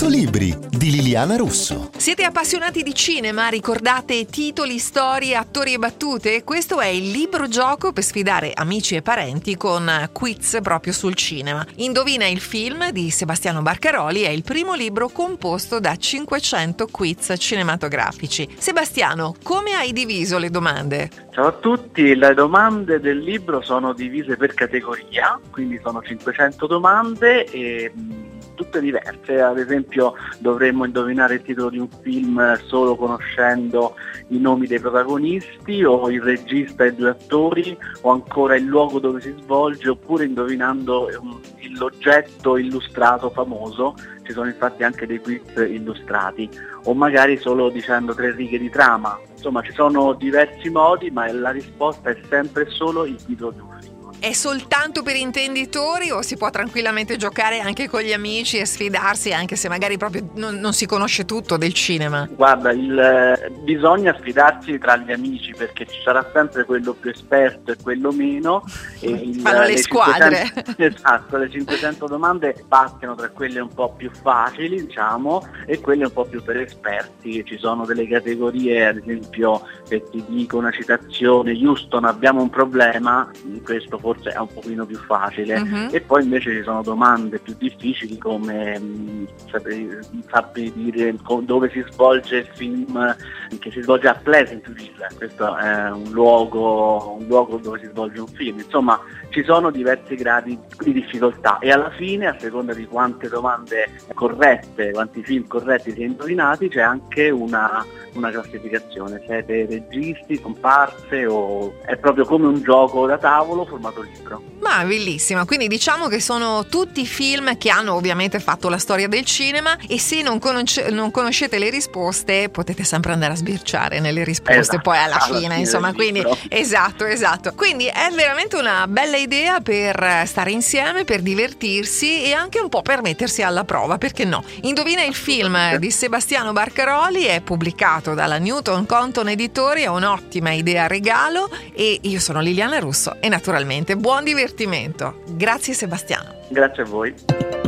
100 libri di Liliana Russo. Siete appassionati di cinema? Ricordate titoli, storie, attori e battute? Questo è il libro gioco per sfidare amici e parenti con quiz proprio sul cinema. Indovina il film di Sebastiano Barcaroli è il primo libro composto da 500 quiz cinematografici. Sebastiano, come hai diviso le domande? Ciao a tutti, le domande del libro sono divise per categoria, quindi sono 500 domande e tutte diverse, ad esempio dovremmo indovinare il titolo di un film solo conoscendo i nomi dei protagonisti o il regista e due attori o ancora il luogo dove si svolge oppure indovinando l'oggetto illustrato famoso, ci sono infatti anche dei quiz illustrati o magari solo dicendo tre righe di trama, insomma ci sono diversi modi ma la risposta è sempre solo il titolo di un film. È soltanto per intenditori o si può tranquillamente giocare anche con gli amici e sfidarsi anche se magari proprio non, non si conosce tutto del cinema? Guarda, il, eh, bisogna sfidarsi tra gli amici perché ci sarà sempre quello più esperto e quello meno. E il, Fanno le, le squadre. 500, esatto, le 500 domande spazziano tra quelle un po' più facili diciamo e quelle un po' più per esperti. Ci sono delle categorie, ad esempio se ti dico una citazione, Houston abbiamo un problema, questo forse forse è un pochino più facile. Uh-huh. e poi invece ci sono domande più difficili come mh, sappi dire dove si svolge il film che si svolge a Pleasantville. Questo è un luogo, un luogo dove si svolge un film. Insomma ci sono diversi gradi di difficoltà e alla fine a seconda di quante domande corrette quanti film corretti si è indovinati c'è anche una, una classificazione siete registi, comparse o è proprio come un gioco da tavolo formato libro. Ma bellissima, quindi diciamo che sono tutti film che hanno ovviamente fatto la storia del cinema e se non, conosce- non conoscete le risposte potete sempre andare a sbirciare nelle risposte esatto, poi alla, alla fine, insomma, quindi esatto, esatto. Quindi è veramente una bella idea per stare insieme, per divertirsi e anche un po' per mettersi alla prova, perché no? Indovina il film di Sebastiano Barcaroli, è pubblicato dalla Newton Compton Editori, è un'ottima idea regalo e io sono Liliana Russo e naturalmente buon divertimento. Grazie Sebastiano. Grazie a voi.